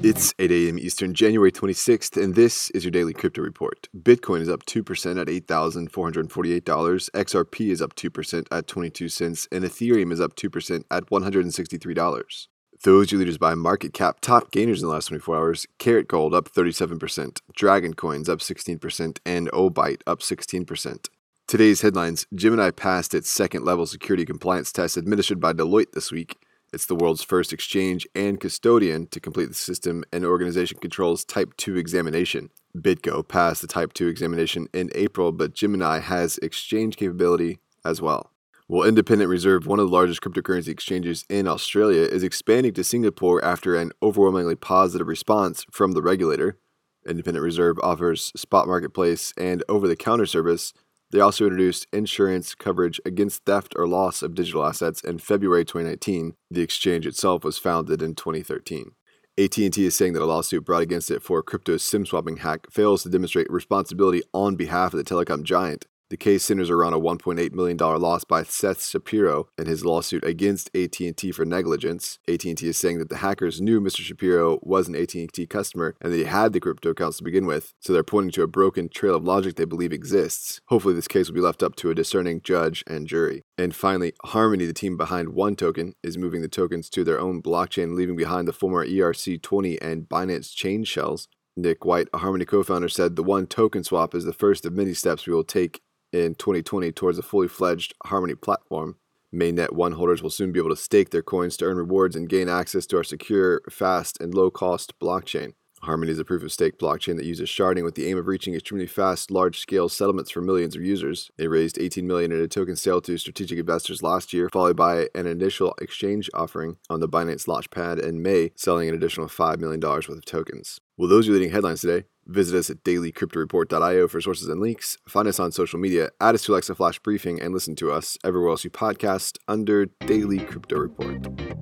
It's 8 a.m. Eastern, January 26th, and this is your daily crypto report. Bitcoin is up 2% at $8,448, XRP is up 2% at 22 cents, and Ethereum is up 2% at $163. Those are leaders by market cap. Top gainers in the last 24 hours Carat Gold up 37%, Dragon Coins up 16%, and Obyte up 16%. Today's headlines Gemini passed its second level security compliance test administered by Deloitte this week. It's the world's first exchange and custodian to complete the system and organization controls Type 2 examination. BitGo passed the Type 2 examination in April, but Gemini has exchange capability as well. Well, Independent Reserve, one of the largest cryptocurrency exchanges in Australia, is expanding to Singapore after an overwhelmingly positive response from the regulator. Independent Reserve offers spot marketplace and over the counter service they also introduced insurance coverage against theft or loss of digital assets in February 2019. The exchange itself was founded in 2013. AT&T is saying that a lawsuit brought against it for crypto SIM swapping hack fails to demonstrate responsibility on behalf of the telecom giant. The case centers around a $1.8 million loss by Seth Shapiro in his lawsuit against AT&T for negligence. AT&T is saying that the hackers knew Mr. Shapiro was an AT&T customer and that he had the crypto accounts to begin with, so they're pointing to a broken trail of logic they believe exists. Hopefully this case will be left up to a discerning judge and jury. And finally, Harmony, the team behind One Token, is moving the tokens to their own blockchain, leaving behind the former ERC20 and Binance chain shells. Nick White, a Harmony co founder, said the one token swap is the first of many steps we will take in 2020 towards a fully fledged Harmony platform. Mainnet 1 holders will soon be able to stake their coins to earn rewards and gain access to our secure, fast, and low cost blockchain. Harmony is a proof of stake blockchain that uses sharding with the aim of reaching extremely fast, large scale settlements for millions of users. They raised 18 million in a token sale to strategic investors last year, followed by an initial exchange offering on the Binance Launchpad in May, selling an additional $5 million worth of tokens. Well, those are leading headlines today. Visit us at dailycryptoreport.io for sources and links. Find us on social media, add us to Alexa Flash Briefing, and listen to us everywhere else you podcast under Daily Crypto Report.